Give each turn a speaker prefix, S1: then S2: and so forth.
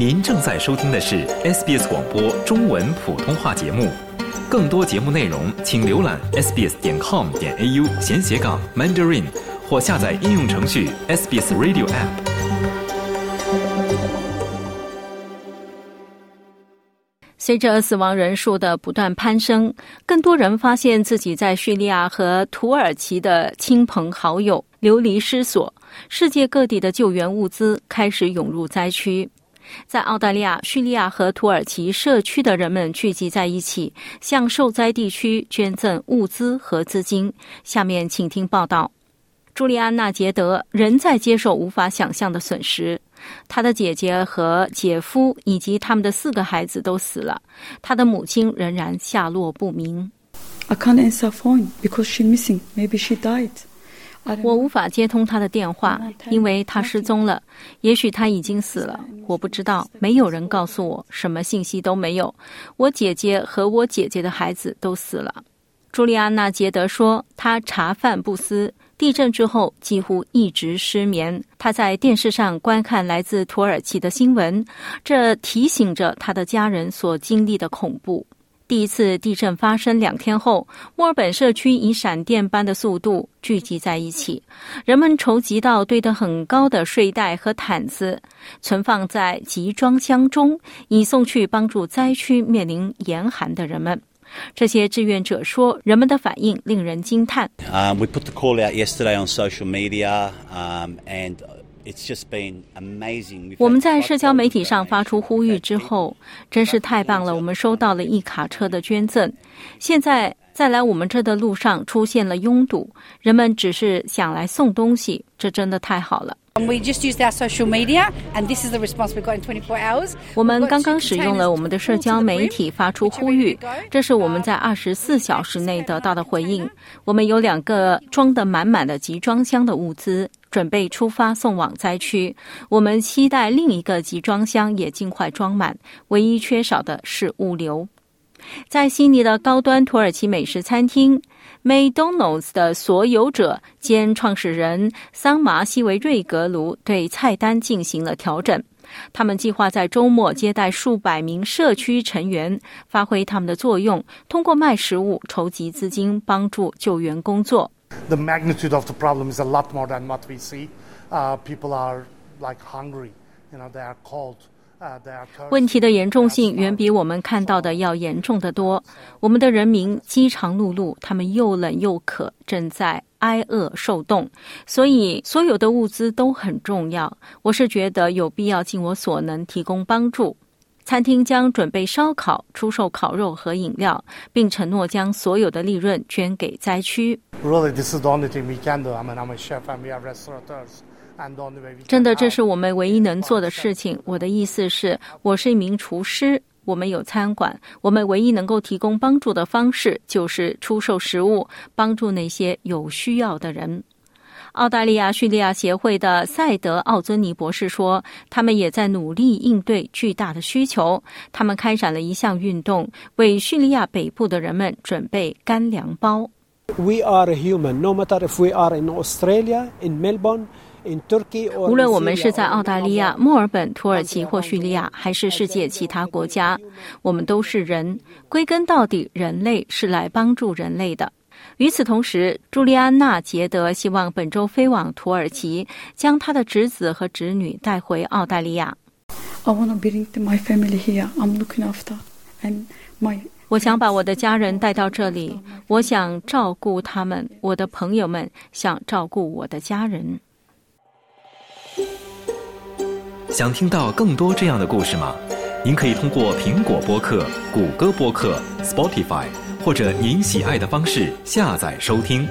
S1: 您正在收听的是 SBS 广播中文普通话节目。更多节目内容，请浏览 sbs 点 com 点 au 闲斜杠 mandarin，或下载应用程序 SBS Radio App。
S2: 随着死亡人数的不断攀升，更多人发现自己在叙利亚和土耳其的亲朋好友流离失所。世界各地的救援物资开始涌入灾区。在澳大利亚、叙利亚和土耳其社区的人们聚集在一起，向受灾地区捐赠物资和资金。下面请听报道：朱利安娜·杰德仍在接受无法想象的损失，他的姐姐和姐夫以及他们的四个孩子都死了，他的母亲仍然下落不明。
S3: I can't answer phone because she missing. Maybe she died.
S2: 我无法接通他的电话，因为他失踪了。也许他已经死了，我不知道。没有人告诉我，什么信息都没有。我姐姐和我姐姐的孩子都死了。朱莉安娜·杰德说：“她茶饭不思，地震之后几乎一直失眠。她在电视上观看来自土耳其的新闻，这提醒着她的家人所经历的恐怖。”第一次地震发生两天后，墨尔本社区以闪电般的速度聚集在一起，人们筹集到堆得很高的睡袋和毯子，存放在集装箱中，以送去帮助灾区面临严寒的人们。这些志愿者说，人们的反应令人惊叹。
S4: Um, we put the call out yesterday on social media, um, and
S2: 我们在社交媒体上发出呼吁之后，真是太棒了！我们收到了一卡车的捐赠。现在在来我们这的路上出现了拥堵，人们只是想来送东西，这真的太好了。我们刚刚使用了我们的社交媒体发出呼吁，这是我们在二十四小时内得到的回应。我们有两个装得满满的集装箱的物资。准备出发送往灾区，我们期待另一个集装箱也尽快装满。唯一缺少的是物流。在悉尼的高端土耳其美食餐厅 McDonald's 的所有者兼创始人桑麻西维瑞格卢对菜单进行了调整。他们计划在周末接待数百名社区成员，发挥他们的作用，通过卖食物筹集资金，帮助救援工作。
S5: The magnitude of the problem is a lot more than what we see. Uh, people are like hungry, you know, they are cold.
S2: 问题的严重性远比我们看到的要严重的多。我们的人民饥肠辘辘，他们又冷又渴，正在挨饿受冻。所以，所有的物资都很重要。我是觉得有必要尽我所能提供帮助。餐厅将准备烧烤、出售烤肉和饮料，并承诺将所有的利润捐给灾区。真的，这是我们唯一能做的事情。我的意思是，我是一名厨师，我们有餐馆，我们唯一能够提供帮助的方式就是出售食物，帮助那些有需要的人。澳大利亚叙利亚协会的赛德奥尊尼博士说：“他们也在努力应对巨大的需求。他们开展了一项运动，为叙利亚北部的人们准备干粮包。”
S6: We are human, no matter if we are in Australia, in Melbourne, in Turkey, or
S2: 无论我们是在澳大利亚、墨尔本、土耳其或叙利亚，还是世界其他国家，我们都是人。归根到底，人类是来帮助人类的。与此同时，朱利安娜·杰德希望本周飞往土耳其，将她的侄子和侄女带回澳大利亚。我想把我的家人带到这里，我想照顾他们。我的朋友们想照顾我的家人。
S1: 想听到更多这样的故事吗？您可以通过苹果播客、谷歌播客、Spotify。或者您喜爱的方式下载收听。